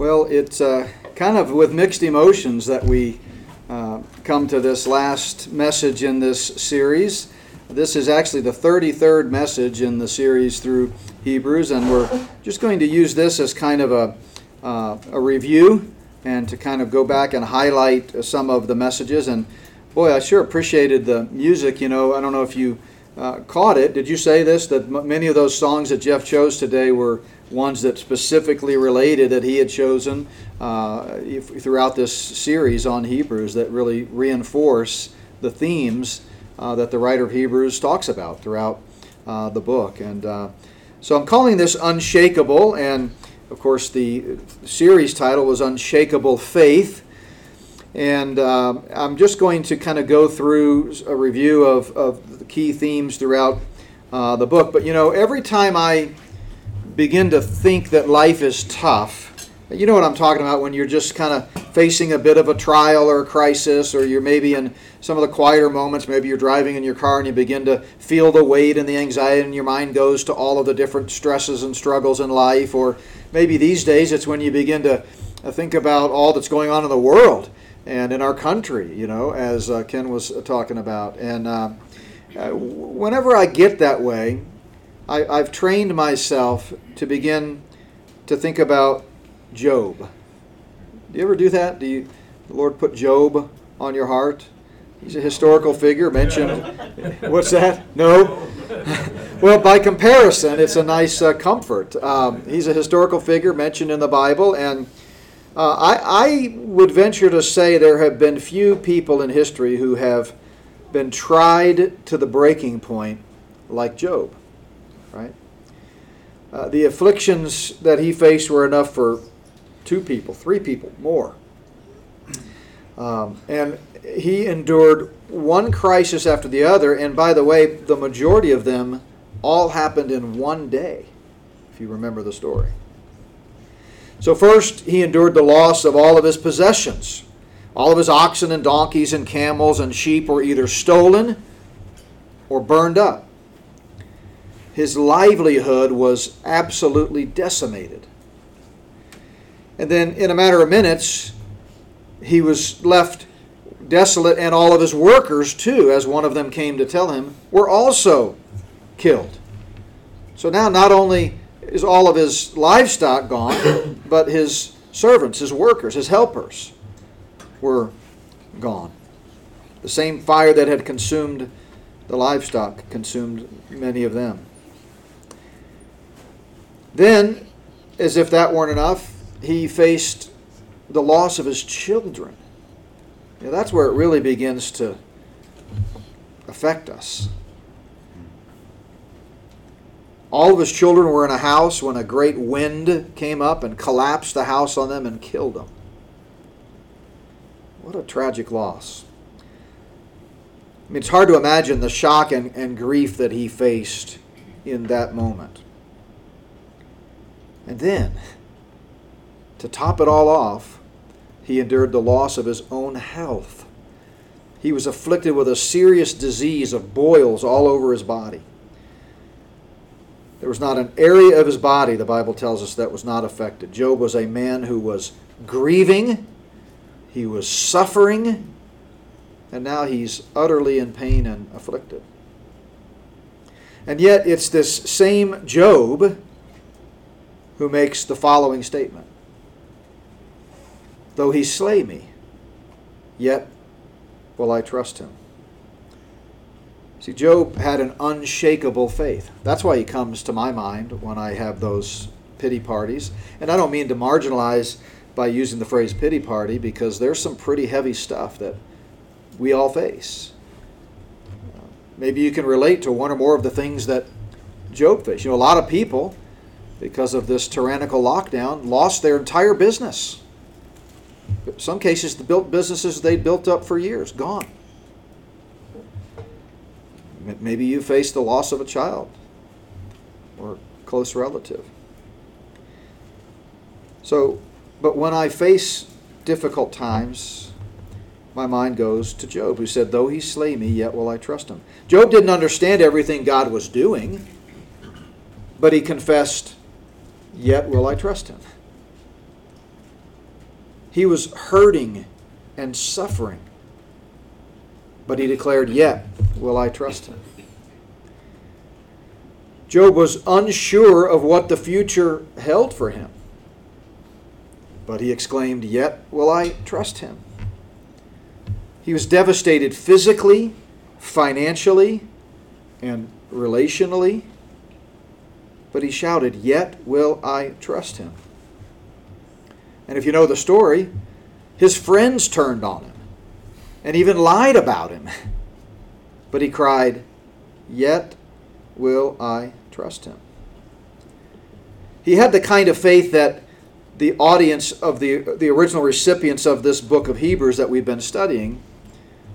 Well, it's uh, kind of with mixed emotions that we uh, come to this last message in this series. This is actually the 33rd message in the series through Hebrews, and we're just going to use this as kind of a, uh, a review and to kind of go back and highlight some of the messages. And boy, I sure appreciated the music. You know, I don't know if you uh, caught it. Did you say this? That m- many of those songs that Jeff chose today were ones that specifically related that he had chosen uh, throughout this series on Hebrews that really reinforce the themes uh, that the writer of Hebrews talks about throughout uh, the book. And uh, so I'm calling this Unshakable, and of course, the series title was Unshakable Faith. And uh, I'm just going to kind of go through a review of, of the key themes throughout uh, the book. But you know, every time I begin to think that life is tough, you know what I'm talking about when you're just kind of facing a bit of a trial or a crisis, or you're maybe in some of the quieter moments, maybe you're driving in your car and you begin to feel the weight and the anxiety, and your mind goes to all of the different stresses and struggles in life. Or maybe these days it's when you begin to think about all that's going on in the world and in our country, you know, as uh, Ken was talking about. And uh, uh whenever I get that way, I, I've trained myself to begin to think about Job. Do you ever do that? Do you, the Lord put Job on your heart? He's a historical figure mentioned. What's that? No? well, by comparison, it's a nice uh, comfort. Um, he's a historical figure mentioned in the Bible, and uh, I, I would venture to say there have been few people in history who have been tried to the breaking point like Job? Uh, the afflictions that he faced were enough for two people, three people, more. Um, and he endured one crisis after the other, and by the way, the majority of them all happened in one day, if you remember the story. So, first, he endured the loss of all of his possessions. All of his oxen and donkeys and camels and sheep were either stolen or burned up. His livelihood was absolutely decimated. And then, in a matter of minutes, he was left desolate, and all of his workers, too, as one of them came to tell him, were also killed. So now, not only is all of his livestock gone, but his servants, his workers, his helpers were gone. The same fire that had consumed the livestock consumed many of them. Then, as if that weren't enough, he faced the loss of his children. Know, that's where it really begins to affect us. All of his children were in a house when a great wind came up and collapsed the house on them and killed them. What a tragic loss. I mean, it's hard to imagine the shock and, and grief that he faced in that moment. And then, to top it all off, he endured the loss of his own health. He was afflicted with a serious disease of boils all over his body. There was not an area of his body, the Bible tells us, that was not affected. Job was a man who was grieving, he was suffering, and now he's utterly in pain and afflicted. And yet, it's this same Job who makes the following statement Though he slay me, yet will I trust him. See, Job had an unshakable faith. That's why he comes to my mind when I have those pity parties. And I don't mean to marginalize by using the phrase pity party because there's some pretty heavy stuff that we all face. Maybe you can relate to one or more of the things that Job faced. You know, a lot of people, because of this tyrannical lockdown, lost their entire business some cases, the built businesses they built up for years, gone. Maybe you face the loss of a child or close relative. So, but when I face difficult times, my mind goes to Job, who said, Though he slay me, yet will I trust him. Job didn't understand everything God was doing, but he confessed, Yet will I trust him. He was hurting and suffering. But he declared, Yet will I trust him. Job was unsure of what the future held for him. But he exclaimed, Yet will I trust him. He was devastated physically, financially, and relationally. But he shouted, Yet will I trust him. And if you know the story, his friends turned on him and even lied about him. But he cried, Yet will I trust him. He had the kind of faith that the audience of the, the original recipients of this book of Hebrews that we've been studying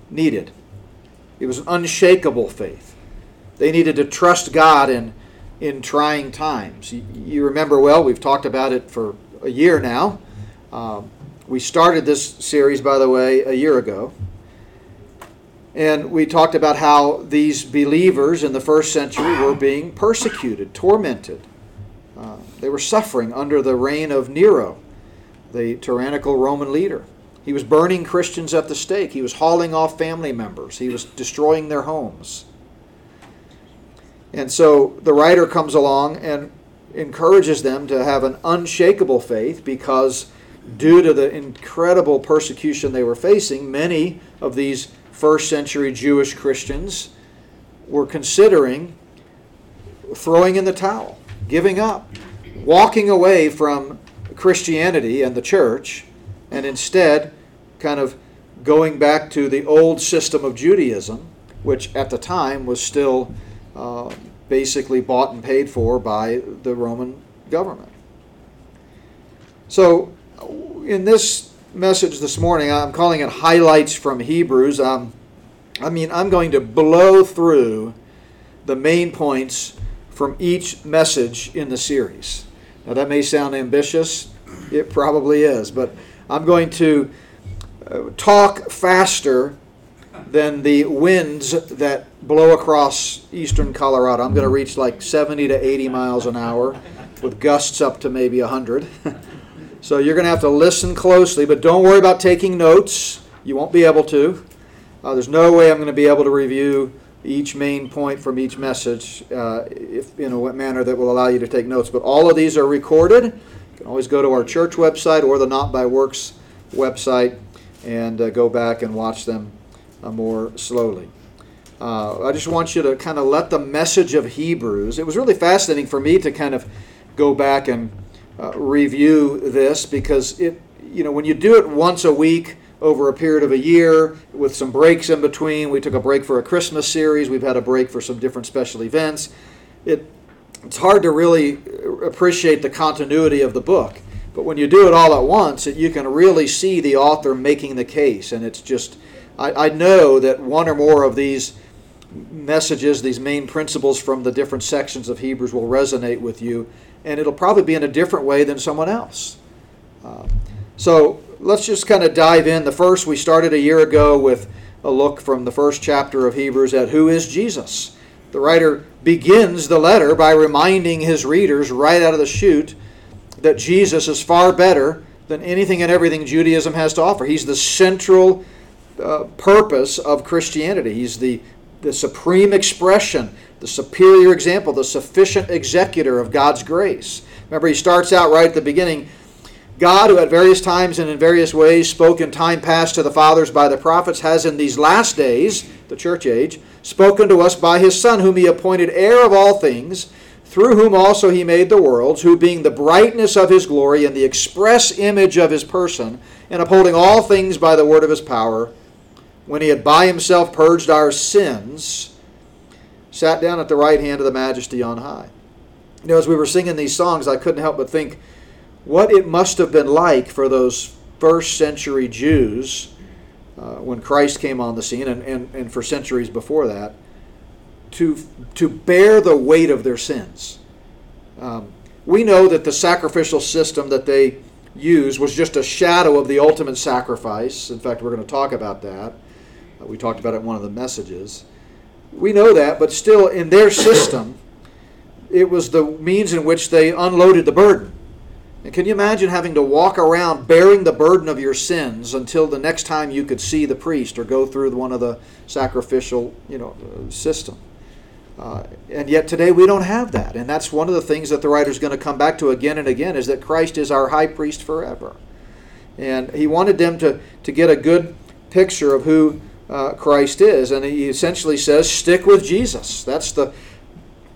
needed. It was an unshakable faith. They needed to trust God in, in trying times. You, you remember well, we've talked about it for a year now. Um, we started this series, by the way, a year ago. And we talked about how these believers in the first century were being persecuted, tormented. Uh, they were suffering under the reign of Nero, the tyrannical Roman leader. He was burning Christians at the stake. He was hauling off family members. He was destroying their homes. And so the writer comes along and encourages them to have an unshakable faith because, due to the incredible persecution they were facing, many of these first century Jewish Christians were considering throwing in the towel, giving up, walking away from Christianity and the church, and instead kind of going back to the old system of Judaism, which at the time was still uh, basically bought and paid for by the Roman government. So, in this message this morning. I'm calling it Highlights from Hebrews. Um, I mean, I'm going to blow through the main points from each message in the series. Now, that may sound ambitious, it probably is, but I'm going to uh, talk faster than the winds that blow across eastern Colorado. I'm going to reach like 70 to 80 miles an hour with gusts up to maybe 100. So you're going to have to listen closely, but don't worry about taking notes. You won't be able to. Uh, there's no way I'm going to be able to review each main point from each message uh, if, in a manner that will allow you to take notes. But all of these are recorded. You can always go to our church website or the Not by Works website and uh, go back and watch them uh, more slowly. Uh, I just want you to kind of let the message of Hebrews. It was really fascinating for me to kind of go back and uh, review this because it, you know, when you do it once a week over a period of a year with some breaks in between, we took a break for a Christmas series, we've had a break for some different special events. It, it's hard to really appreciate the continuity of the book. But when you do it all at once, it, you can really see the author making the case. And it's just, I, I know that one or more of these messages, these main principles from the different sections of Hebrews will resonate with you and it'll probably be in a different way than someone else. Uh, so let's just kind of dive in. The first, we started a year ago with a look from the first chapter of Hebrews at who is Jesus. The writer begins the letter by reminding his readers right out of the chute that Jesus is far better than anything and everything Judaism has to offer. He's the central uh, purpose of Christianity. He's the, the supreme expression the superior example, the sufficient executor of God's grace. Remember, he starts out right at the beginning God, who at various times and in various ways spoke in time past to the fathers by the prophets, has in these last days, the church age, spoken to us by his Son, whom he appointed heir of all things, through whom also he made the worlds, who being the brightness of his glory and the express image of his person, and upholding all things by the word of his power, when he had by himself purged our sins, sat down at the right hand of the majesty on high. You know, as we were singing these songs, I couldn't help but think what it must have been like for those first century Jews uh, when Christ came on the scene and, and, and for centuries before that to, to bear the weight of their sins. Um, we know that the sacrificial system that they used was just a shadow of the ultimate sacrifice. In fact, we're going to talk about that. We talked about it in one of the messages. We know that, but still, in their system, it was the means in which they unloaded the burden. And can you imagine having to walk around bearing the burden of your sins until the next time you could see the priest or go through one of the sacrificial, you know, system? Uh, and yet today we don't have that. And that's one of the things that the writer is going to come back to again and again is that Christ is our high priest forever. And he wanted them to, to get a good picture of who uh, Christ is. And he essentially says, stick with Jesus. That's the,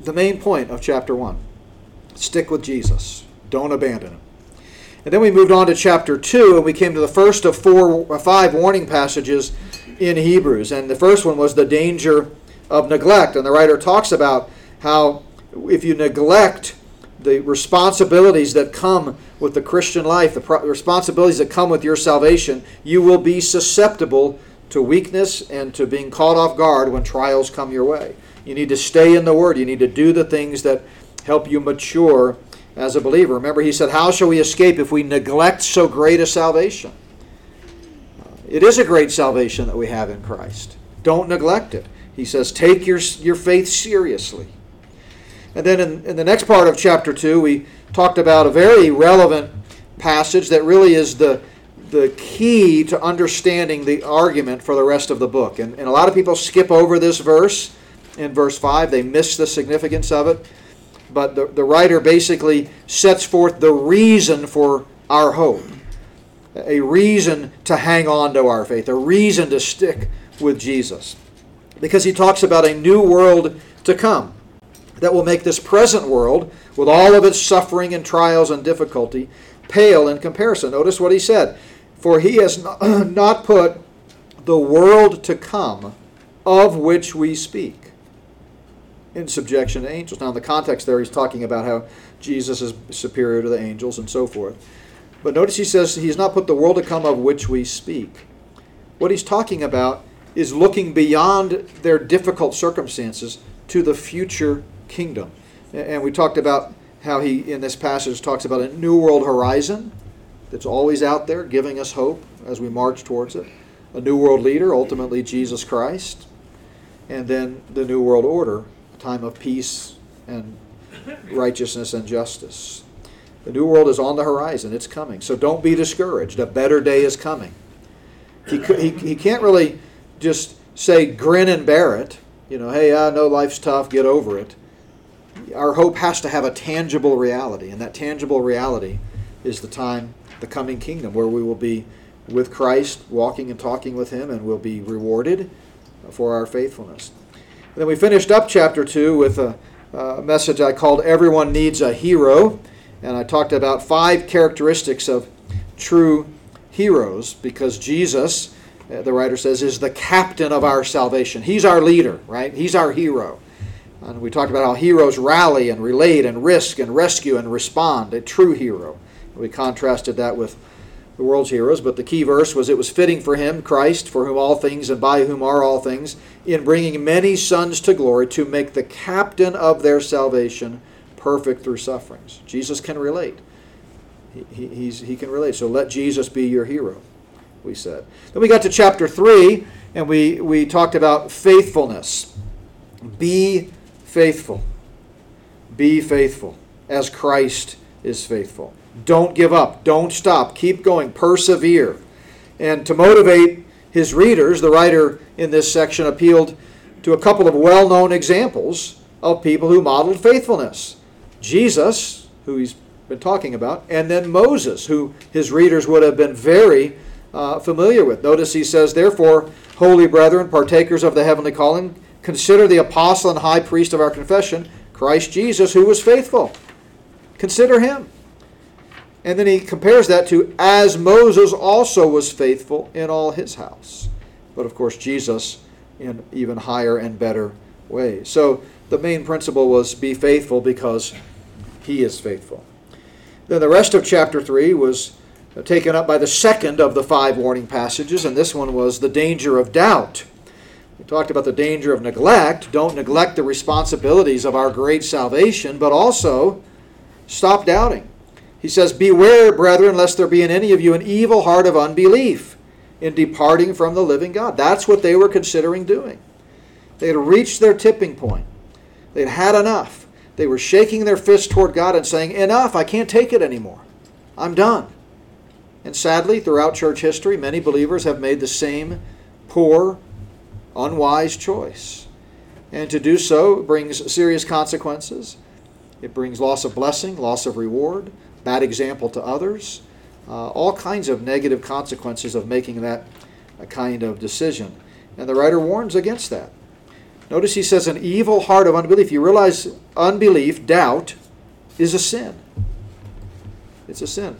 the main point of chapter 1. Stick with Jesus. Don't abandon him. And then we moved on to chapter 2, and we came to the first of four, uh, five warning passages in Hebrews. And the first one was the danger of neglect. And the writer talks about how if you neglect the responsibilities that come with the Christian life, the responsibilities that come with your salvation, you will be susceptible to weakness and to being caught off guard when trials come your way. You need to stay in the Word. You need to do the things that help you mature as a believer. Remember, he said, How shall we escape if we neglect so great a salvation? Uh, it is a great salvation that we have in Christ. Don't neglect it. He says, Take your, your faith seriously. And then in, in the next part of chapter 2, we talked about a very relevant passage that really is the, the key to understanding the argument for the rest of the book. And, and a lot of people skip over this verse in verse 5, they miss the significance of it. But the, the writer basically sets forth the reason for our hope a reason to hang on to our faith, a reason to stick with Jesus. Because he talks about a new world to come that will make this present world, with all of its suffering and trials and difficulty, pale in comparison. Notice what he said For he has not put the world to come of which we speak in subjection to angels. Now, in the context there, he's talking about how Jesus is superior to the angels and so forth. But notice he says he's not put the world to come of which we speak. What he's talking about is looking beyond their difficult circumstances to the future kingdom. And we talked about how he, in this passage, talks about a new world horizon that's always out there giving us hope as we march towards it. A new world leader, ultimately Jesus Christ. And then the new world order, a time of peace and righteousness and justice. The new world is on the horizon. It's coming. So don't be discouraged. A better day is coming. He, he, he can't really just say grin and bear it. You know, hey, I know life's tough, get over it. Our hope has to have a tangible reality, and that tangible reality is the time, the coming kingdom, where we will be with Christ, walking and talking with Him, and we'll be rewarded for our faithfulness. And then we finished up chapter 2 with a, a message I called Everyone Needs a Hero and I talked about five characteristics of true heroes because Jesus, uh, the writer says, is the captain of our salvation. He's our leader, right? He's our hero. And we talked about how heroes rally and relate and risk and rescue and respond, a true hero. We contrasted that with the world's heroes, but the key verse was it was fitting for him, Christ, for whom all things and by whom are all things, in bringing many sons to glory, to make the captain of their salvation perfect through sufferings. Jesus can relate. He, he, he can relate. So let Jesus be your hero, we said. Then we got to chapter 3, and we, we talked about faithfulness. Be faithful. Be faithful as Christ is faithful. Don't give up. Don't stop. Keep going. Persevere. And to motivate his readers, the writer in this section appealed to a couple of well known examples of people who modeled faithfulness. Jesus, who he's been talking about, and then Moses, who his readers would have been very uh, familiar with. Notice he says, Therefore, holy brethren, partakers of the heavenly calling, consider the apostle and high priest of our confession, Christ Jesus, who was faithful. Consider him. And then he compares that to as Moses also was faithful in all his house. But of course, Jesus in even higher and better ways. So the main principle was be faithful because he is faithful. Then the rest of chapter 3 was taken up by the second of the five warning passages, and this one was the danger of doubt. We talked about the danger of neglect. Don't neglect the responsibilities of our great salvation, but also stop doubting. He says, Beware, brethren, lest there be in any of you an evil heart of unbelief in departing from the living God. That's what they were considering doing. They had reached their tipping point, they'd had enough. They were shaking their fists toward God and saying, Enough, I can't take it anymore. I'm done. And sadly, throughout church history, many believers have made the same poor, unwise choice. And to do so brings serious consequences. It brings loss of blessing, loss of reward, bad example to others, uh, all kinds of negative consequences of making that kind of decision. And the writer warns against that. Notice he says, an evil heart of unbelief. You realize unbelief, doubt, is a sin. It's a sin.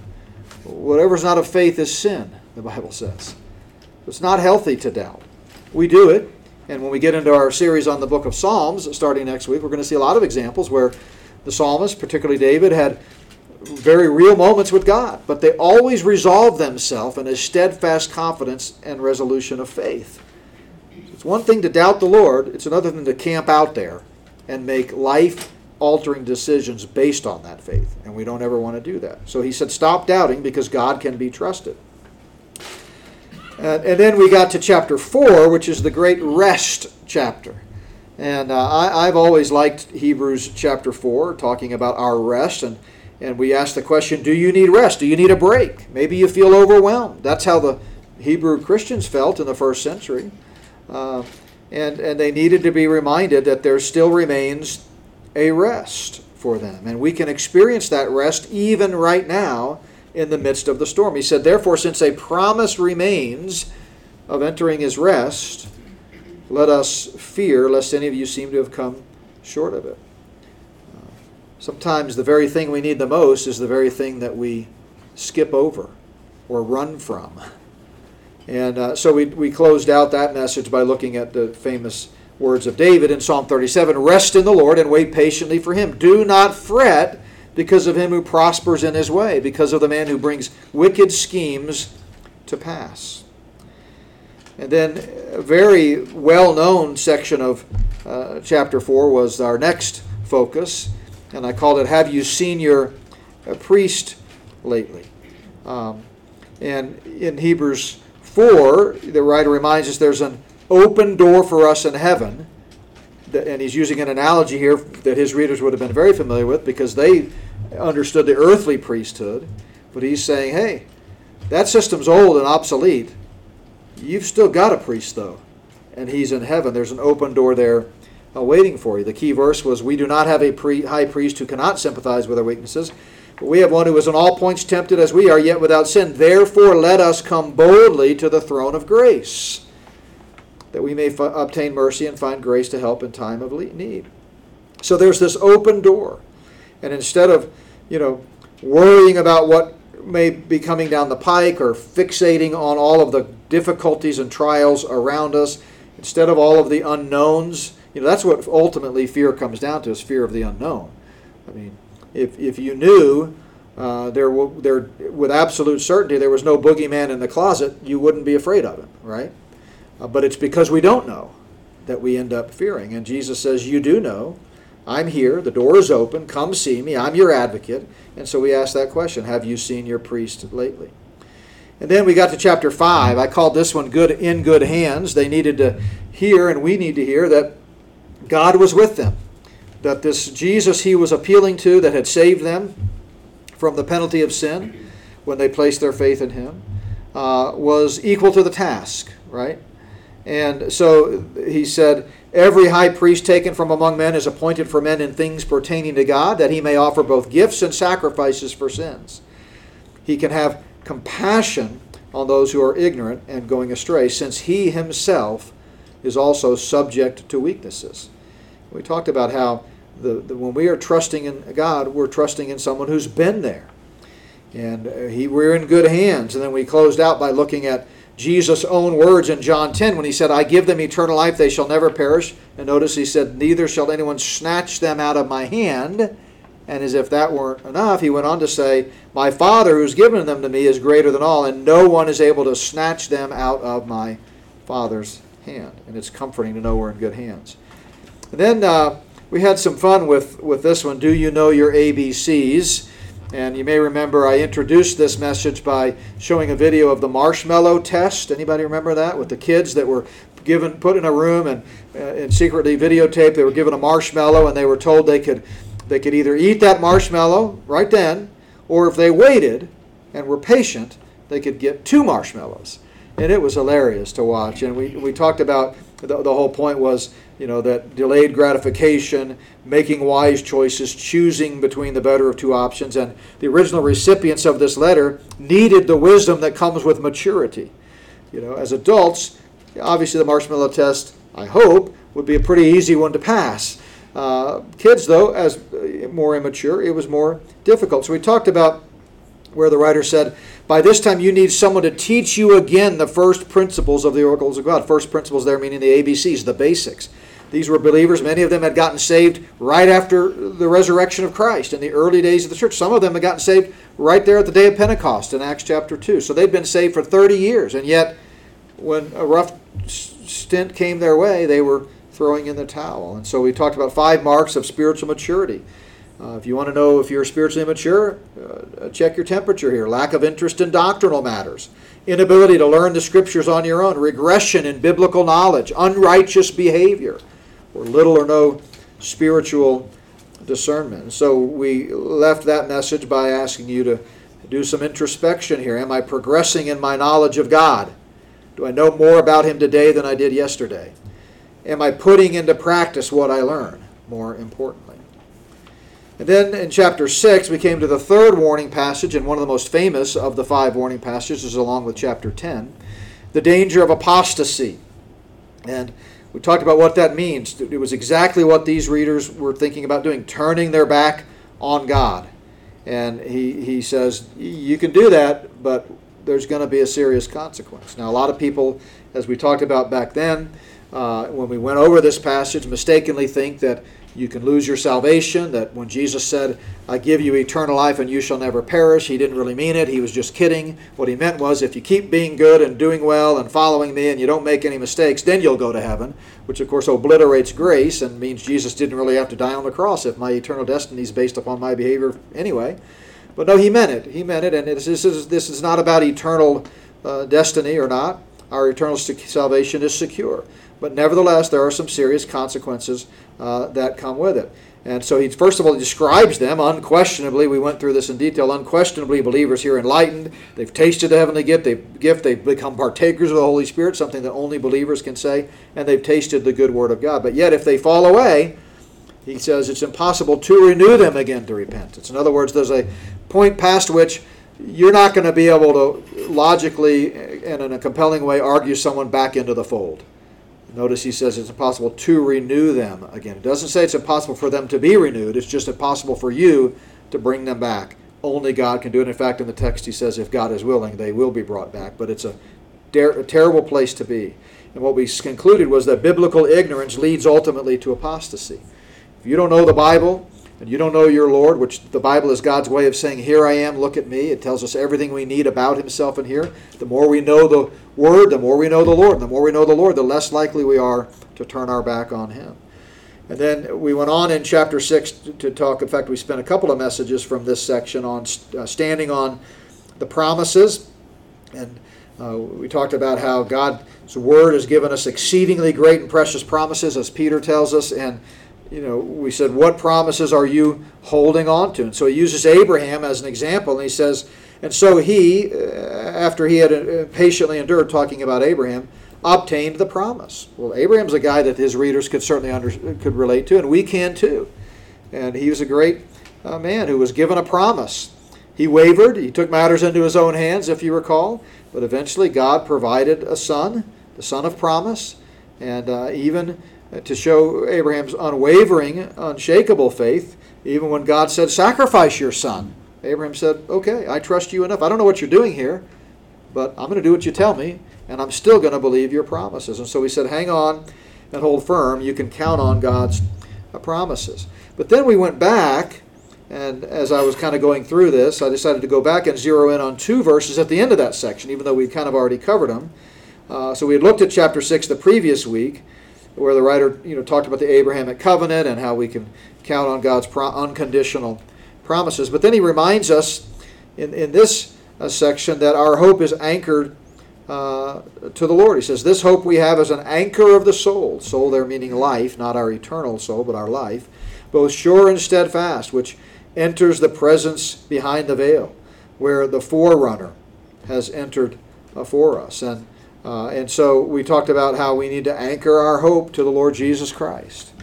Whatever's not of faith is sin, the Bible says. It's not healthy to doubt. We do it, and when we get into our series on the book of Psalms, starting next week, we're going to see a lot of examples where the psalmist, particularly David, had very real moments with God, but they always resolve themselves in a steadfast confidence and resolution of faith. It's one thing to doubt the Lord, it's another thing to camp out there and make life altering decisions based on that faith. And we don't ever want to do that. So he said, stop doubting because God can be trusted. And, and then we got to chapter 4, which is the great rest chapter. And uh, I, I've always liked Hebrews chapter 4, talking about our rest. And, and we ask the question do you need rest? Do you need a break? Maybe you feel overwhelmed. That's how the Hebrew Christians felt in the first century. Uh, and, and they needed to be reminded that there still remains a rest for them. And we can experience that rest even right now in the midst of the storm. He said, Therefore, since a promise remains of entering his rest, let us fear lest any of you seem to have come short of it. Sometimes the very thing we need the most is the very thing that we skip over or run from. And uh, so we, we closed out that message by looking at the famous words of David in Psalm 37 Rest in the Lord and wait patiently for him. Do not fret because of him who prospers in his way, because of the man who brings wicked schemes to pass. And then a very well known section of uh, chapter 4 was our next focus, and I called it Have You Seen Your uh, Priest Lately? Um, and in Hebrews 4, the writer reminds us there's an open door for us in heaven. And he's using an analogy here that his readers would have been very familiar with because they understood the earthly priesthood. But he's saying, hey, that system's old and obsolete. You've still got a priest, though. And he's in heaven. There's an open door there waiting for you. The key verse was, We do not have a pre- high priest who cannot sympathize with our weaknesses, but we have one who is in all points tempted as we are, yet without sin. Therefore, let us come boldly to the throne of grace that we may f- obtain mercy and find grace to help in time of need. So there's this open door. And instead of, you know, worrying about what may be coming down the pike or fixating on all of the difficulties and trials around us, instead of all of the unknowns, you know, that's what ultimately fear comes down to is fear of the unknown. I mean, if, if you knew uh, there, there, with absolute certainty there was no boogeyman in the closet, you wouldn't be afraid of him, right? Uh, but it's because we don't know that we end up fearing. And Jesus says, You do know. I'm here. The door is open. Come see me. I'm your advocate. And so we ask that question Have you seen your priest lately? And then we got to chapter 5. I called this one good in good hands. They needed to hear, and we need to hear, that God was with them. That this Jesus he was appealing to, that had saved them from the penalty of sin when they placed their faith in him, uh, was equal to the task, right? And so he said, Every high priest taken from among men is appointed for men in things pertaining to God, that he may offer both gifts and sacrifices for sins. He can have compassion on those who are ignorant and going astray, since he himself is also subject to weaknesses. We talked about how the, the, when we are trusting in God, we're trusting in someone who's been there. And uh, he, we're in good hands. And then we closed out by looking at Jesus' own words in John 10 when he said, I give them eternal life, they shall never perish. And notice he said, Neither shall anyone snatch them out of my hand. And as if that weren't enough, he went on to say, My Father who's given them to me is greater than all, and no one is able to snatch them out of my Father's hand. And it's comforting to know we're in good hands. And then uh, we had some fun with, with this one. Do you know your ABCs? And you may remember I introduced this message by showing a video of the marshmallow test. Anybody remember that with the kids that were given put in a room and, uh, and secretly videotaped? They were given a marshmallow and they were told they could they could either eat that marshmallow right then, or if they waited, and were patient, they could get two marshmallows. And it was hilarious to watch. And we, we talked about the, the whole point was, you know, that delayed gratification, making wise choices, choosing between the better of two options. And the original recipients of this letter needed the wisdom that comes with maturity. You know, as adults, obviously the marshmallow test, I hope, would be a pretty easy one to pass. Uh, kids, though, as uh, more immature, it was more difficult. So we talked about where the writer said, By this time you need someone to teach you again the first principles of the oracles of God. First principles there meaning the ABCs, the basics. These were believers. Many of them had gotten saved right after the resurrection of Christ in the early days of the church. Some of them had gotten saved right there at the day of Pentecost in Acts chapter 2. So they'd been saved for 30 years. And yet, when a rough stint came their way, they were throwing in the towel. And so we talked about five marks of spiritual maturity. Uh, if you want to know if you're spiritually immature, uh, check your temperature here. Lack of interest in doctrinal matters, inability to learn the scriptures on your own, regression in biblical knowledge, unrighteous behavior, or little or no spiritual discernment. So we left that message by asking you to do some introspection here. Am I progressing in my knowledge of God? Do I know more about Him today than I did yesterday? Am I putting into practice what I learn, more importantly? And then in chapter 6, we came to the third warning passage, and one of the most famous of the five warning passages, along with chapter 10, the danger of apostasy. And we talked about what that means. It was exactly what these readers were thinking about doing, turning their back on God. And he, he says, You can do that, but there's going to be a serious consequence. Now, a lot of people, as we talked about back then, uh, when we went over this passage, mistakenly think that you can lose your salvation, that when Jesus said, I give you eternal life and you shall never perish, he didn't really mean it. He was just kidding. What he meant was, if you keep being good and doing well and following me and you don't make any mistakes, then you'll go to heaven, which of course obliterates grace and means Jesus didn't really have to die on the cross if my eternal destiny is based upon my behavior anyway. But no, he meant it. He meant it, and this is, this is not about eternal uh, destiny or not. Our eternal salvation is secure. But nevertheless, there are some serious consequences uh, that come with it. And so he first of all describes them unquestionably. We went through this in detail. Unquestionably, believers here enlightened. They've tasted the heavenly gift. They've gift. They've become partakers of the Holy Spirit, something that only believers can say. And they've tasted the good word of God. But yet, if they fall away, he says it's impossible to renew them again to repentance. In other words, there's a point past which you're not going to be able to logically and in a compelling way argue someone back into the fold. Notice he says it's impossible to renew them again. It doesn't say it's impossible for them to be renewed, it's just impossible for you to bring them back. Only God can do it. In fact, in the text he says, if God is willing, they will be brought back. But it's a, a terrible place to be. And what we concluded was that biblical ignorance leads ultimately to apostasy. If you don't know the Bible, and you don't know your Lord, which the Bible is God's way of saying, Here I am, look at me. It tells us everything we need about Himself in here. The more we know the Word, the more we know the Lord. And the more we know the Lord, the less likely we are to turn our back on Him. And then we went on in chapter 6 to talk. In fact, we spent a couple of messages from this section on uh, standing on the promises. And uh, we talked about how God's Word has given us exceedingly great and precious promises, as Peter tells us. And you know, we said, what promises are you holding on to? And so he uses Abraham as an example, and he says, and so he, uh, after he had uh, patiently endured, talking about Abraham, obtained the promise. Well, Abraham's a guy that his readers could certainly under, could relate to, and we can too. And he was a great uh, man who was given a promise. He wavered. He took matters into his own hands, if you recall. But eventually, God provided a son, the son of promise, and uh, even to show Abraham's unwavering, unshakable faith, even when God said, Sacrifice your son. Abraham said, Okay, I trust you enough. I don't know what you're doing here, but I'm going to do what you tell me, and I'm still going to believe your promises. And so he said, Hang on and hold firm. You can count on God's uh, promises. But then we went back, and as I was kind of going through this, I decided to go back and zero in on two verses at the end of that section, even though we'd kind of already covered them. Uh, so we had looked at chapter 6 the previous week where the writer you know talked about the Abrahamic covenant and how we can count on God's pro- unconditional promises. But then he reminds us in, in this uh, section that our hope is anchored uh, to the Lord. He says, This hope we have is an anchor of the soul. Soul there meaning life, not our eternal soul, but our life, both sure and steadfast, which enters the presence behind the veil. where the forerunner has entered uh, for us. And, uh, and so we talked about how we need to anchor our hope to the Lord Jesus Christ.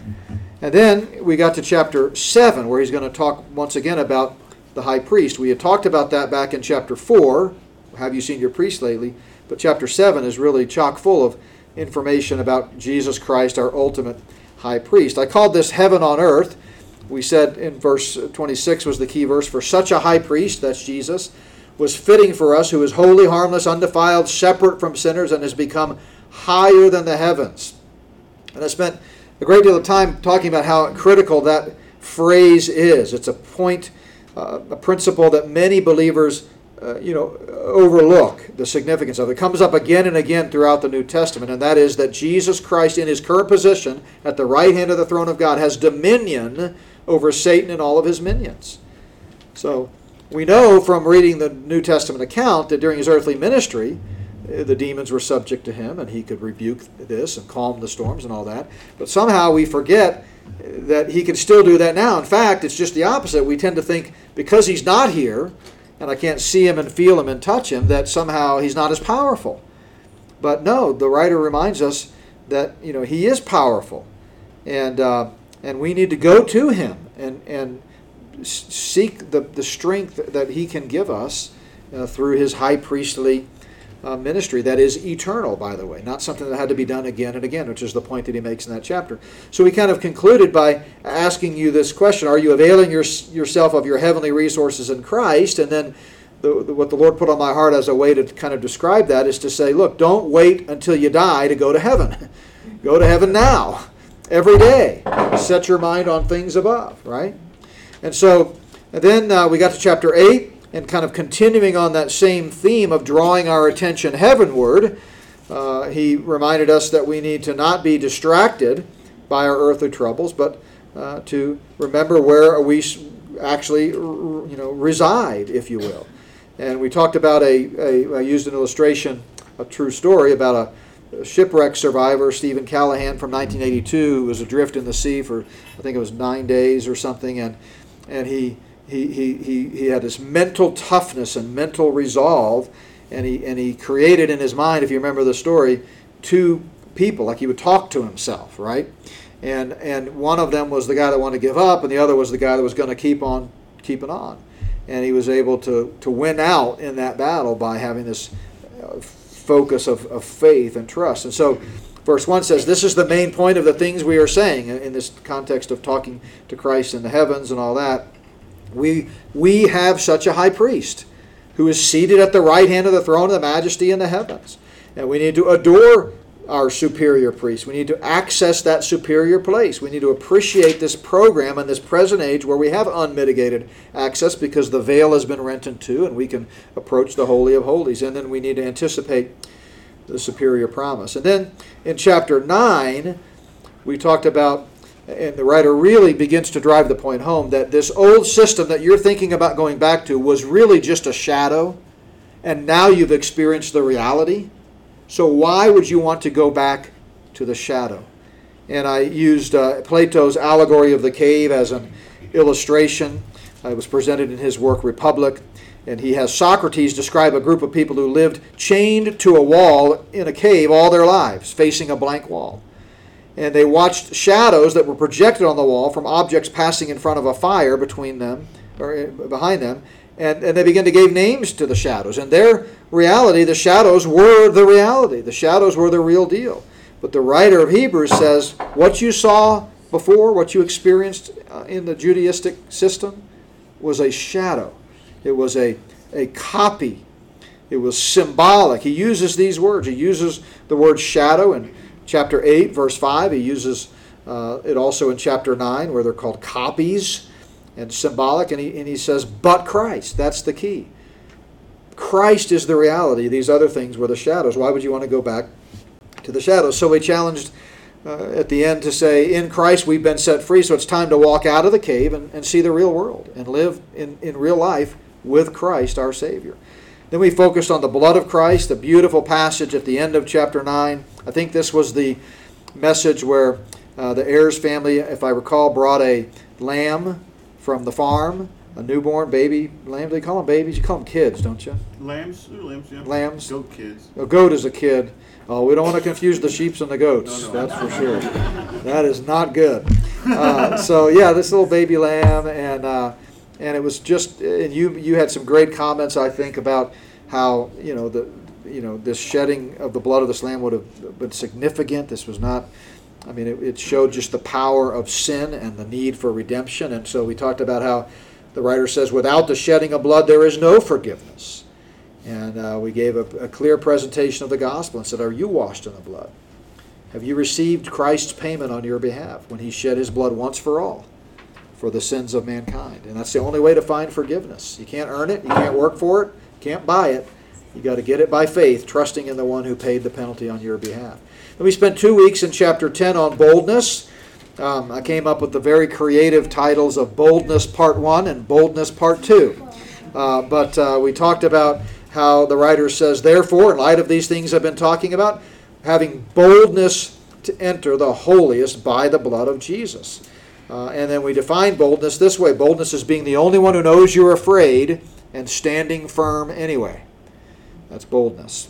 And then we got to chapter 7, where he's going to talk once again about the high priest. We had talked about that back in chapter 4. Have you seen your priest lately? But chapter 7 is really chock full of information about Jesus Christ, our ultimate high priest. I called this heaven on earth. We said in verse 26 was the key verse for such a high priest, that's Jesus, was fitting for us, who is holy, harmless, undefiled, separate from sinners, and has become higher than the heavens. And I spent a great deal of time talking about how critical that phrase is. It's a point, uh, a principle that many believers, uh, you know, overlook the significance of. It comes up again and again throughout the New Testament, and that is that Jesus Christ, in his current position at the right hand of the throne of God, has dominion over Satan and all of his minions. So we know from reading the New Testament account that during his earthly ministry, the demons were subject to him and he could rebuke this and calm the storms and all that. But somehow we forget that he can still do that now. In fact, it's just the opposite. We tend to think because he's not here and I can't see him and feel him and touch him that somehow he's not as powerful. But no, the writer reminds us that you know he is powerful, and uh, and we need to go to him and and seek the the strength that he can give us uh, through his high priestly uh, ministry that is eternal, by the way, not something that had to be done again and again, which is the point that he makes in that chapter. So we kind of concluded by asking you this question Are you availing your, yourself of your heavenly resources in Christ? And then the, the, what the Lord put on my heart as a way to kind of describe that is to say, Look, don't wait until you die to go to heaven. go to heaven now, every day. Set your mind on things above, right? And so and then uh, we got to chapter 8 and kind of continuing on that same theme of drawing our attention heavenward, uh, he reminded us that we need to not be distracted by our earthly troubles, but uh, to remember where we actually, you know, reside, if you will. And we talked about a, a I used an illustration, a true story about a shipwreck survivor, Steven Callahan from 1982, who was adrift in the sea for I think it was nine days or something, and and he he, he, he, he had this mental toughness and mental resolve, and he, and he created in his mind, if you remember the story, two people, like he would talk to himself, right? And, and one of them was the guy that wanted to give up, and the other was the guy that was going to keep on keeping on. And he was able to, to win out in that battle by having this uh, focus of, of faith and trust. And so, verse 1 says, This is the main point of the things we are saying in this context of talking to Christ in the heavens and all that. We, we have such a high priest who is seated at the right hand of the throne of the majesty in the heavens. And we need to adore our superior priest. We need to access that superior place. We need to appreciate this program in this present age where we have unmitigated access because the veil has been rent in two and we can approach the Holy of Holies. And then we need to anticipate the superior promise. And then in chapter 9, we talked about and the writer really begins to drive the point home that this old system that you're thinking about going back to was really just a shadow, and now you've experienced the reality. So, why would you want to go back to the shadow? And I used uh, Plato's allegory of the cave as an illustration. Uh, it was presented in his work Republic. And he has Socrates describe a group of people who lived chained to a wall in a cave all their lives, facing a blank wall. And they watched shadows that were projected on the wall from objects passing in front of a fire between them or eh, behind them and, and they began to give names to the shadows. And their reality the shadows were the reality. The shadows were the real deal. But the writer of hebrews says what you saw before what you experienced uh, in the judaistic system was a shadow it was a, a copy it was symbolic he uses these words he uses the word shadow and chapter 8, verse 5. He uses uh, it also in chapter 9, where they're called copies and symbolic. And he, and he says, but Christ. That's the key. Christ is the reality. These other things were the shadows. Why would you want to go back to the shadows? So we challenged uh, at the end to say, in Christ we've been set free, so it's time to walk out of the cave and, and see the real world and live in, in real life with Christ our Savior. Then we focused on the blood of Christ, the beautiful passage at the end of chapter 9 I think this was the message where uh, the Ayers family, if I recall, brought a lamb from the farm a newborn baby lamb. They call them babies. You call them kids, don't you? Lambs, lambs, yeah. Lambs. Goat kids. A goat is a kid. Oh, we don't want to confuse the sheeps and the goats. No, no. That's for sure. That is not good. Uh, so yeah, this little baby lamb, and uh, and it was just, and you you had some great comments, I think, about how you know the you know this shedding of the blood of this lamb would have been significant. This was not. I mean, it, it showed just the power of sin and the need for redemption. And so we talked about how the writer says, without the shedding of blood, there is no forgiveness. And uh, we gave a, a clear presentation of the gospel and said, Are you washed in the blood? Have you received Christ's payment on your behalf when he shed his blood once for all for the sins of mankind? And that's the only way to find forgiveness. You can't earn it, you can't work for it, can't buy it. You got to get it by faith, trusting in the one who paid the penalty on your behalf. And we spent two weeks in chapter 10 on boldness. Um, I came up with the very creative titles of Boldness Part 1 and Boldness Part 2. Uh, but uh, we talked about how the writer says, therefore, in light of these things I've been talking about, having boldness to enter the holiest by the blood of Jesus. Uh, and then we define boldness this way boldness is being the only one who knows you're afraid and standing firm anyway. That's boldness.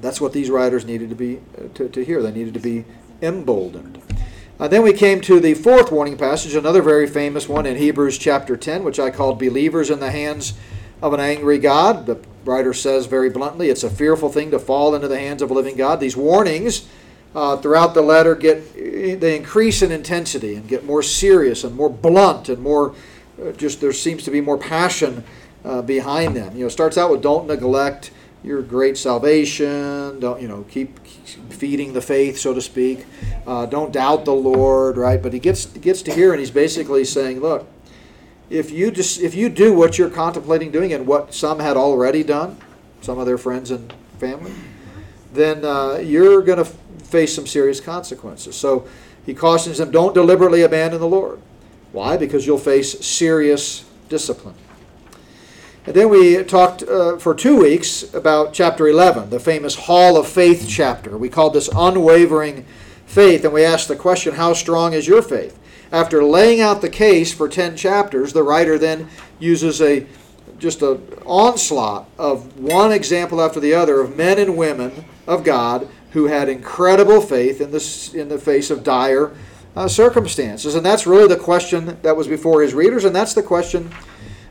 That's what these writers needed to be uh, to, to hear. They needed to be emboldened. Uh, then we came to the fourth warning passage, another very famous one in Hebrews chapter 10, which I called Believers in the Hands of an Angry God. The writer says very bluntly, it's a fearful thing to fall into the hands of a living God. These warnings uh, throughout the letter get they increase in intensity and get more serious and more blunt and more uh, just there seems to be more passion uh, behind them. You know, it starts out with don't neglect your great salvation. Don't you know? Keep feeding the faith, so to speak. Uh, don't doubt the Lord, right? But he gets gets to here, and he's basically saying, look, if you just if you do what you're contemplating doing, and what some had already done, some of their friends and family, then uh, you're going to face some serious consequences. So he cautions them, don't deliberately abandon the Lord. Why? Because you'll face serious discipline. And then we talked uh, for two weeks about chapter 11, the famous Hall of Faith chapter. We called this unwavering faith, and we asked the question, How strong is your faith? After laying out the case for 10 chapters, the writer then uses a just an onslaught of one example after the other of men and women of God who had incredible faith in the, in the face of dire uh, circumstances. And that's really the question that was before his readers, and that's the question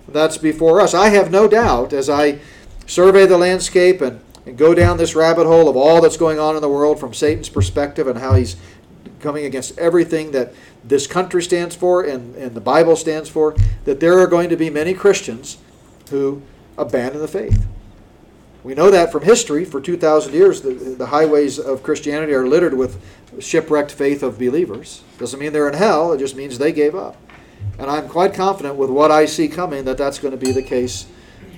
that's before us. I have no doubt as I survey the landscape and, and go down this rabbit hole of all that's going on in the world from Satan's perspective and how he's coming against everything that this country stands for and, and the Bible stands for, that there are going to be many Christians who abandon the faith. We know that from history. For 2,000 years, the, the highways of Christianity are littered with shipwrecked faith of believers. Doesn't mean they're in hell, it just means they gave up. And I'm quite confident with what I see coming that that's going to be the case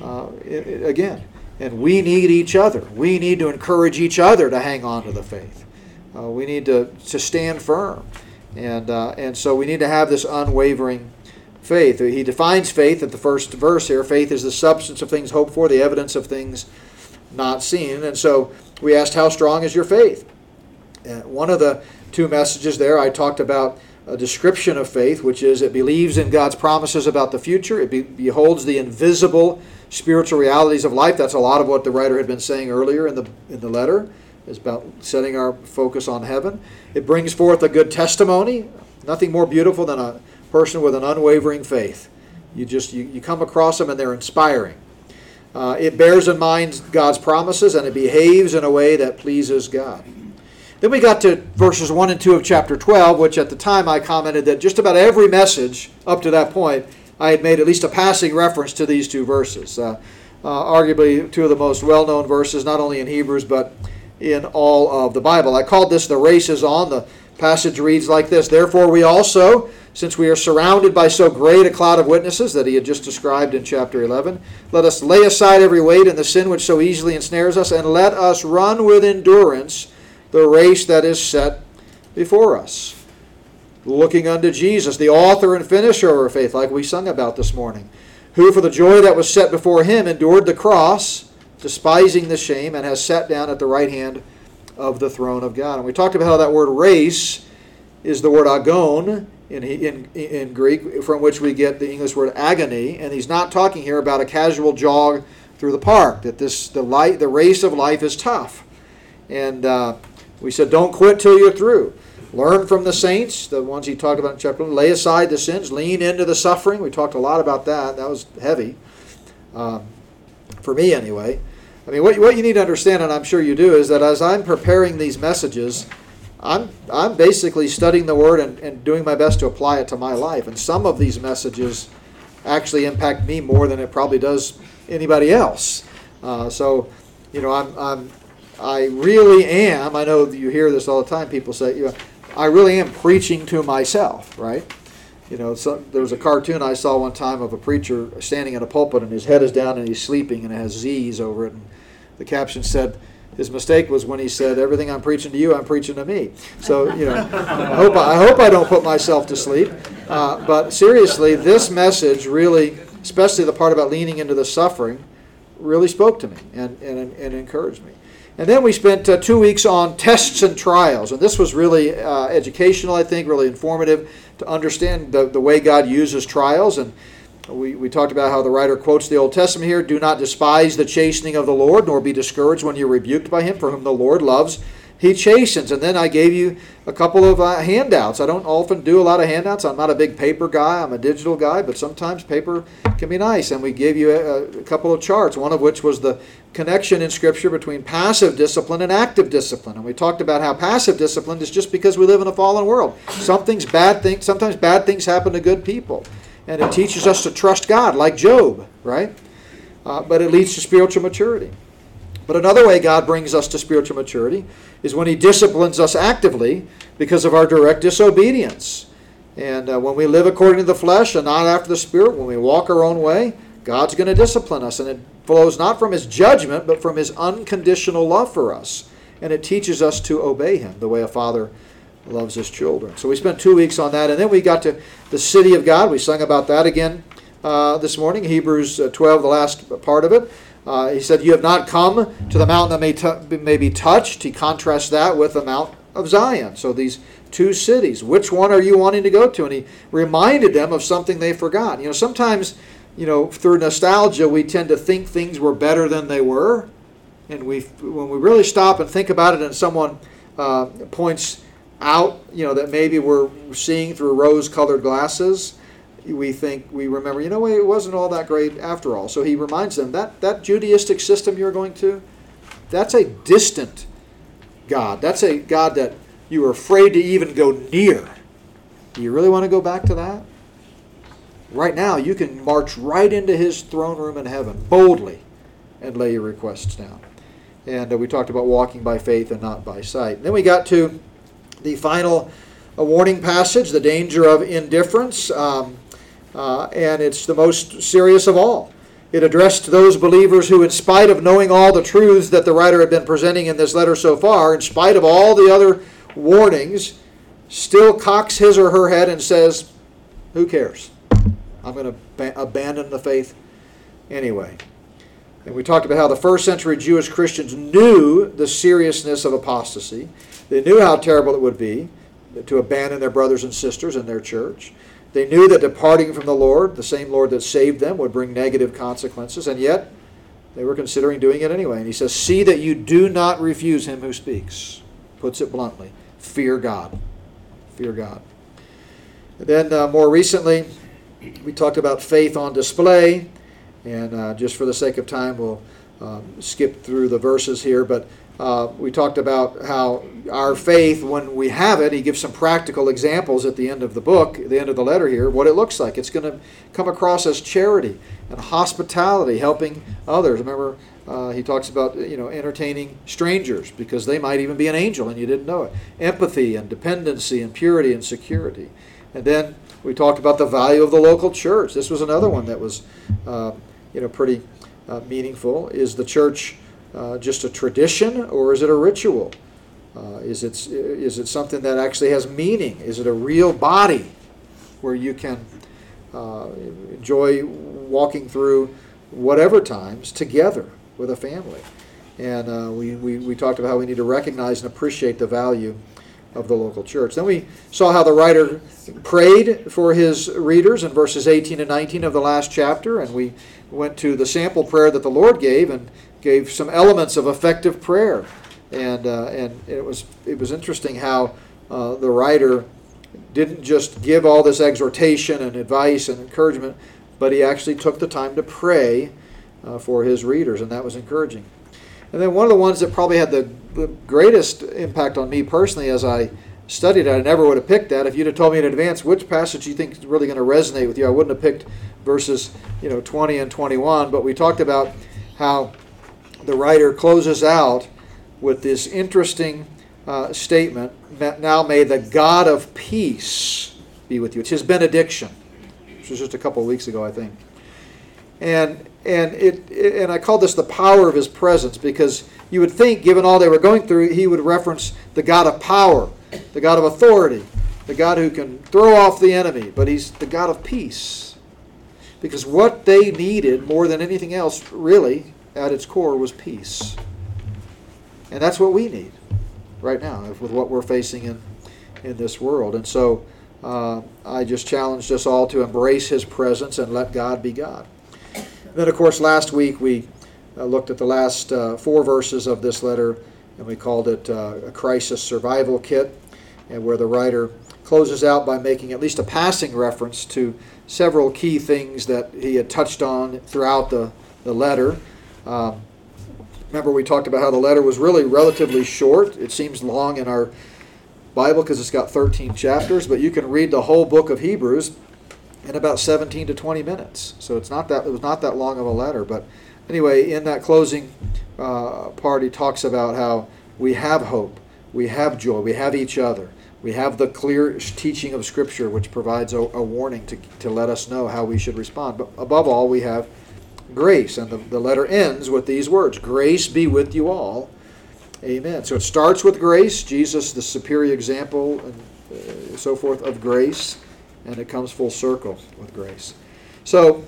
uh, again. And we need each other. We need to encourage each other to hang on to the faith. Uh, we need to, to stand firm. And, uh, and so we need to have this unwavering faith. He defines faith at the first verse here. Faith is the substance of things hoped for, the evidence of things not seen. And so we asked, How strong is your faith? And one of the two messages there, I talked about a description of faith, which is it believes in God's promises about the future, it be, beholds the invisible spiritual realities of life. That's a lot of what the writer had been saying earlier in the, in the letter, is about setting our focus on heaven. It brings forth a good testimony. Nothing more beautiful than a person with an unwavering faith. You just you, you come across them and they're inspiring. Uh, it bears in mind God's promises and it behaves in a way that pleases God. Then we got to verses 1 and 2 of chapter 12, which at the time I commented that just about every message up to that point, I had made at least a passing reference to these two verses. Uh, uh, arguably two of the most well known verses, not only in Hebrews, but in all of the Bible. I called this The Race is On. The passage reads like this Therefore, we also, since we are surrounded by so great a cloud of witnesses that he had just described in chapter 11, let us lay aside every weight and the sin which so easily ensnares us, and let us run with endurance the race that is set before us. Looking unto Jesus, the author and finisher of our faith, like we sung about this morning, who for the joy that was set before him endured the cross, despising the shame, and has sat down at the right hand of the throne of God. And we talked about how that word race is the word agon in, in, in Greek, from which we get the English word agony, and he's not talking here about a casual jog through the park. That this the light, the race of life is tough, and uh, we said don't quit till you're through. Learn from the saints, the ones he talked about in chapter one. Lay aside the sins, lean into the suffering. We talked a lot about that. That was heavy, um, for me anyway. I mean, what, what you need to understand, and I'm sure you do, is that as I'm preparing these messages, I'm, I'm basically studying the Word and, and doing my best to apply it to my life. And some of these messages actually impact me more than it probably does anybody else. Uh, so, you know, I'm, I'm, I really am, I know you hear this all the time, people say, you know, I really am preaching to myself, right? You know, so, there was a cartoon I saw one time of a preacher standing in a pulpit and his head is down and he's sleeping and it has Z's over it. And the caption said, his mistake was when he said, "Everything I'm preaching to you, I'm preaching to me." So you know, I hope I, hope I don't put myself to sleep. Uh, but seriously, this message really, especially the part about leaning into the suffering, really spoke to me and and, and encouraged me. And then we spent uh, two weeks on tests and trials, and this was really uh, educational, I think, really informative to understand the, the way God uses trials and we, we talked about how the writer quotes the Old Testament here do not despise the chastening of the Lord, nor be discouraged when you're rebuked by him, for whom the Lord loves. He chastens. And then I gave you a couple of uh, handouts. I don't often do a lot of handouts. I'm not a big paper guy, I'm a digital guy, but sometimes paper can be nice. And we gave you a, a couple of charts, one of which was the connection in Scripture between passive discipline and active discipline. And we talked about how passive discipline is just because we live in a fallen world. Something's bad things, sometimes bad things happen to good people and it teaches us to trust God, like Job, right? Uh, but it leads to spiritual maturity. But another way God brings us to spiritual maturity is when He disciplines us actively because of our direct disobedience. And uh, when we live according to the flesh and not after the Spirit, when we walk our own way, God's going to discipline us. And it flows not from His judgment, but from His unconditional love for us. And it teaches us to obey Him the way a father loves his children. So we spent two weeks on that, and then we got to the city of God. We sung about that again uh, this morning, Hebrews uh, 12, the last part of it. Uh, he said, You have not come to the mountain that may, t- may be touched. He contrasts that with the Mount of Zion. So these two cities, which one are you wanting to go to? And he reminded them of something they forgot. You know, sometimes, you know, through nostalgia, we tend to think things were better than they were. And we, when we really stop and think about it, and someone uh, points out, you know, that maybe we're seeing through rose-colored glasses, we think we remember, you know, it wasn't all that great after all. So he reminds them that that Judaistic system you're going to, that's a distant God. That's a God that you are afraid to even go near. Do you really want to go back to that? Right now, you can march right into his throne room in heaven boldly and lay your requests down. And uh, we talked about walking by faith and not by sight. And then we got to the final uh, warning passage, the danger of indifference, um, uh, and it's the most serious of all. It addressed those believers who, in spite of knowing all the truths that the writer had been presenting in this letter so far, in spite of all the other warnings, still cocks his or her head and says, Who cares? I'm going to ba- abandon the faith anyway. And we talked about how the first century Jewish Christians knew the seriousness of apostasy. They knew how terrible it would be to abandon their brothers and sisters in their church. They knew that departing from the Lord, the same Lord that saved them, would bring negative consequences, and yet they were considering doing it anyway. And he says, See that you do not refuse him who speaks. Puts it bluntly fear God. Fear God. And then uh, more recently, we talked about faith on display. And uh, just for the sake of time, we'll um, skip through the verses here. But uh, we talked about how our faith, when we have it, he gives some practical examples at the end of the book, the end of the letter here, what it looks like. It's going to come across as charity and hospitality, helping others. Remember, uh, he talks about you know entertaining strangers because they might even be an angel and you didn't know it. Empathy and dependency and purity and security. And then we talked about the value of the local church. This was another one that was uh, you know pretty uh, meaningful. Is the church uh, just a tradition or is it a ritual? Uh, is, it, is it something that actually has meaning? Is it a real body where you can uh, enjoy walking through whatever times together with a family? And uh, we, we, we talked about how we need to recognize and appreciate the value of the local church. Then we saw how the writer prayed for his readers in verses 18 and 19 of the last chapter, and we went to the sample prayer that the Lord gave and gave some elements of effective prayer. And, uh, and it, was, it was interesting how uh, the writer didn't just give all this exhortation and advice and encouragement, but he actually took the time to pray uh, for his readers, and that was encouraging. And then one of the ones that probably had the, the greatest impact on me personally as I studied it, I never would have picked that. If you'd have told me in advance which passage you think is really going to resonate with you, I wouldn't have picked verses you know 20 and 21. But we talked about how the writer closes out with this interesting uh, statement. Now may the God of peace be with you. It's his benediction, which was just a couple of weeks ago, I think. And and it, and I call this the power of his presence because you would think, given all they were going through, he would reference the God of power, the God of authority, the God who can throw off the enemy, but he's the God of peace. Because what they needed more than anything else, really, at its core, was peace. And that's what we need right now with what we're facing in, in this world. And so uh, I just challenged us all to embrace his presence and let God be God. Then, of course, last week we uh, looked at the last uh, four verses of this letter and we called it uh, a crisis survival kit, and where the writer closes out by making at least a passing reference to several key things that he had touched on throughout the, the letter. Um, remember, we talked about how the letter was really relatively short. It seems long in our Bible because it's got 13 chapters, but you can read the whole book of Hebrews in about 17 to 20 minutes. So it's not that it was not that long of a letter. But anyway, in that closing uh, part, he talks about how we have hope, we have joy, we have each other, we have the clear teaching of Scripture, which provides a, a warning to, to let us know how we should respond. But above all, we have grace, and the, the letter ends with these words: "Grace be with you all." Amen. So it starts with grace, Jesus, the superior example, and uh, so forth of grace and it comes full circle with grace. So,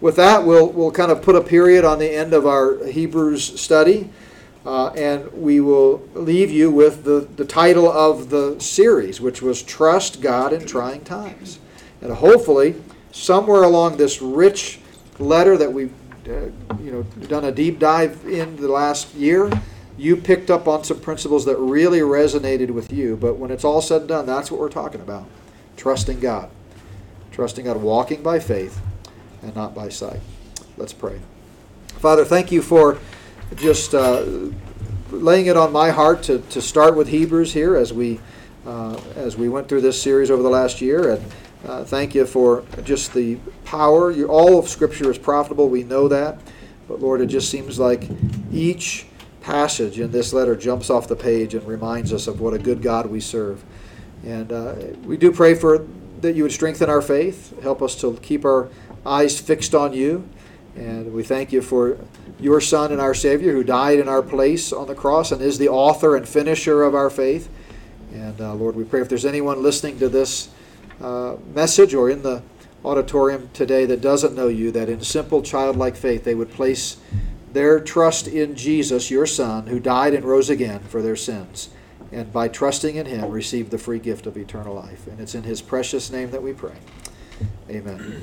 with that, we'll, we'll kind of put a period on the end of our Hebrews study, uh, and we will leave you with the, the title of the series, which was Trust God in Trying Times. And hopefully, somewhere along this rich letter that uh, you know, done a deep dive in the last year, you picked up on some principles that really resonated with you. But when it's all said and done, that's what we're talking about trusting God. Trusting God, walking by faith and not by sight. Let's pray. Father, thank you for just uh, laying it on my heart to, to start with Hebrews here as we uh, as we went through this series over the last year. And uh, thank you for just the power. You, all of Scripture is profitable. We know that. But Lord, it just seems like each passage in this letter jumps off the page and reminds us of what a good God we serve. And uh, we do pray for that you would strengthen our faith, help us to keep our eyes fixed on you. And we thank you for your Son and our Savior who died in our place on the cross and is the author and finisher of our faith. And uh, Lord, we pray if there's anyone listening to this uh, message or in the auditorium today that doesn't know you, that in simple childlike faith they would place their trust in Jesus, your Son, who died and rose again for their sins and by trusting in Him, receive the free gift of eternal life. And it's in His precious name that we pray. Amen.